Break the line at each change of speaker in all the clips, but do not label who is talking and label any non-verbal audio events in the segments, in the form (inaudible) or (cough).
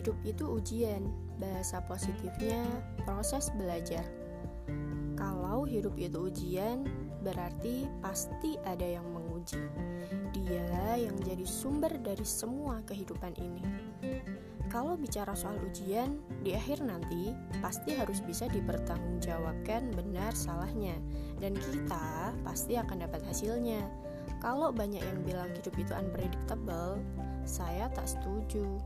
Hidup itu ujian, bahasa positifnya proses belajar. Kalau hidup itu ujian, berarti pasti ada yang menguji. Dia yang jadi sumber dari semua kehidupan ini. Kalau bicara soal ujian, di akhir nanti pasti harus bisa dipertanggungjawabkan benar salahnya, dan kita pasti akan dapat hasilnya. Kalau banyak yang bilang hidup itu unpredictable, saya tak setuju.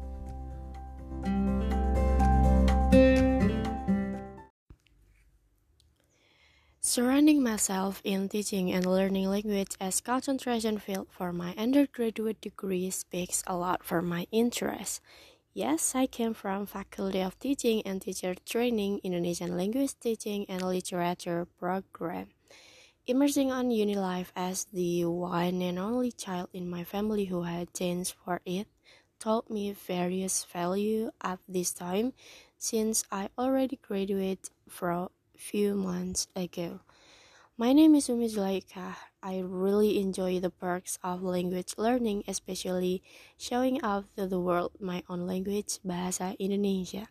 Surrounding myself in teaching and learning language as concentration field for my undergraduate degree speaks a lot for my interest. Yes, I came from Faculty of Teaching and Teacher Training Indonesian Language Teaching and Literature program. Immersing on Unilife as the one and only child in my family who had chance for it taught me various value at this time since I already graduated from few months ago. My name is Umi Zulaika. I really enjoy the perks of language learning, especially showing off to the world my own language, Bahasa Indonesia.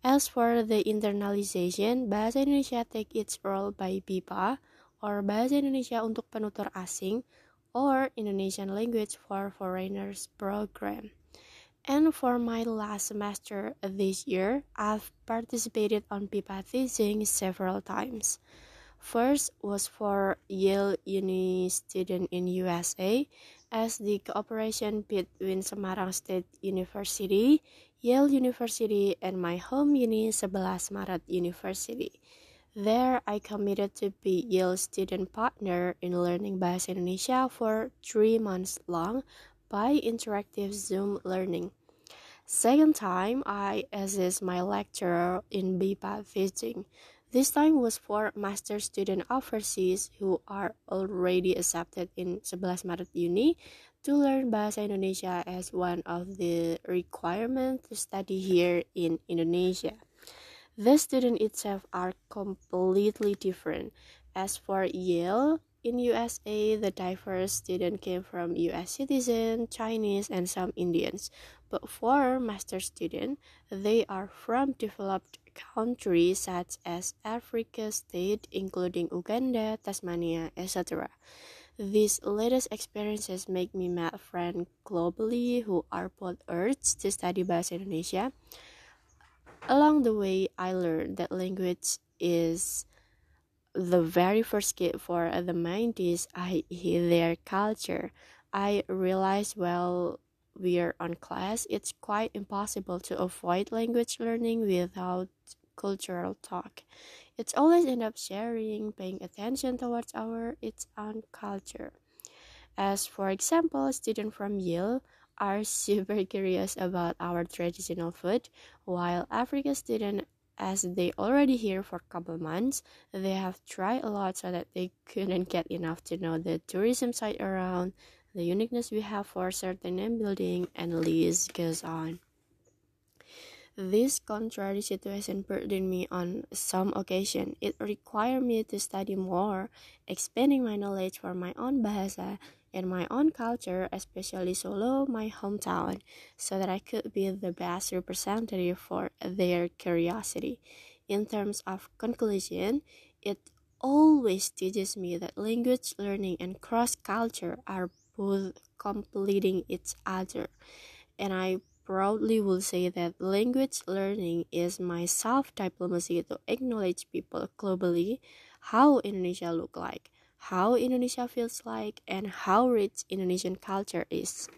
As for the internalization, Bahasa Indonesia take its role by BIPA, or Bahasa Indonesia untuk penutur asing, or Indonesian Language for Foreigners program. And for my last semester this year, I've participated on BIPA teaching several times. First was for Yale Uni student in USA as the cooperation between Semarang State University, Yale University, and my home uni 11 Maret University. There, I committed to be Yale student partner in learning Bahasa Indonesia for three months long by interactive Zoom learning. Second time, I assist my lecturer in BIPA teaching. This time was for master student overseas who are already accepted in 11 Maret Uni to learn Bahasa Indonesia as one of the requirements to study here in Indonesia. The students itself are completely different. As for Yale, in USA, the diverse student came from US citizens, Chinese, and some Indians. But for master student, they are from developed countries such as Africa state, including Uganda, Tanzania, etc. These latest experiences make me meet friends globally who are both urged to study Bahasa Indonesia. Along the way, I learned that language is the very first kid for the 90s, I hear their culture. I realized while we're on class, it's quite impossible to avoid language learning without cultural talk. It's always end up sharing, paying attention towards our its own culture. As for example, students from Yale are (laughs) super curious about our traditional food, while African students as they already here for a couple months they have tried a lot so that they couldn't get enough to know the tourism site around the uniqueness we have for certain building and list goes on this contrary situation burdened me on some occasion. It required me to study more, expanding my knowledge for my own bahasa and my own culture, especially Solo, my hometown, so that I could be the best representative for their curiosity. In terms of conclusion, it always teaches me that language learning and cross culture are both completing each other. And I proudly will say that language learning is my self diplomacy to acknowledge people globally how Indonesia look like how Indonesia feels like, and how rich Indonesian culture is.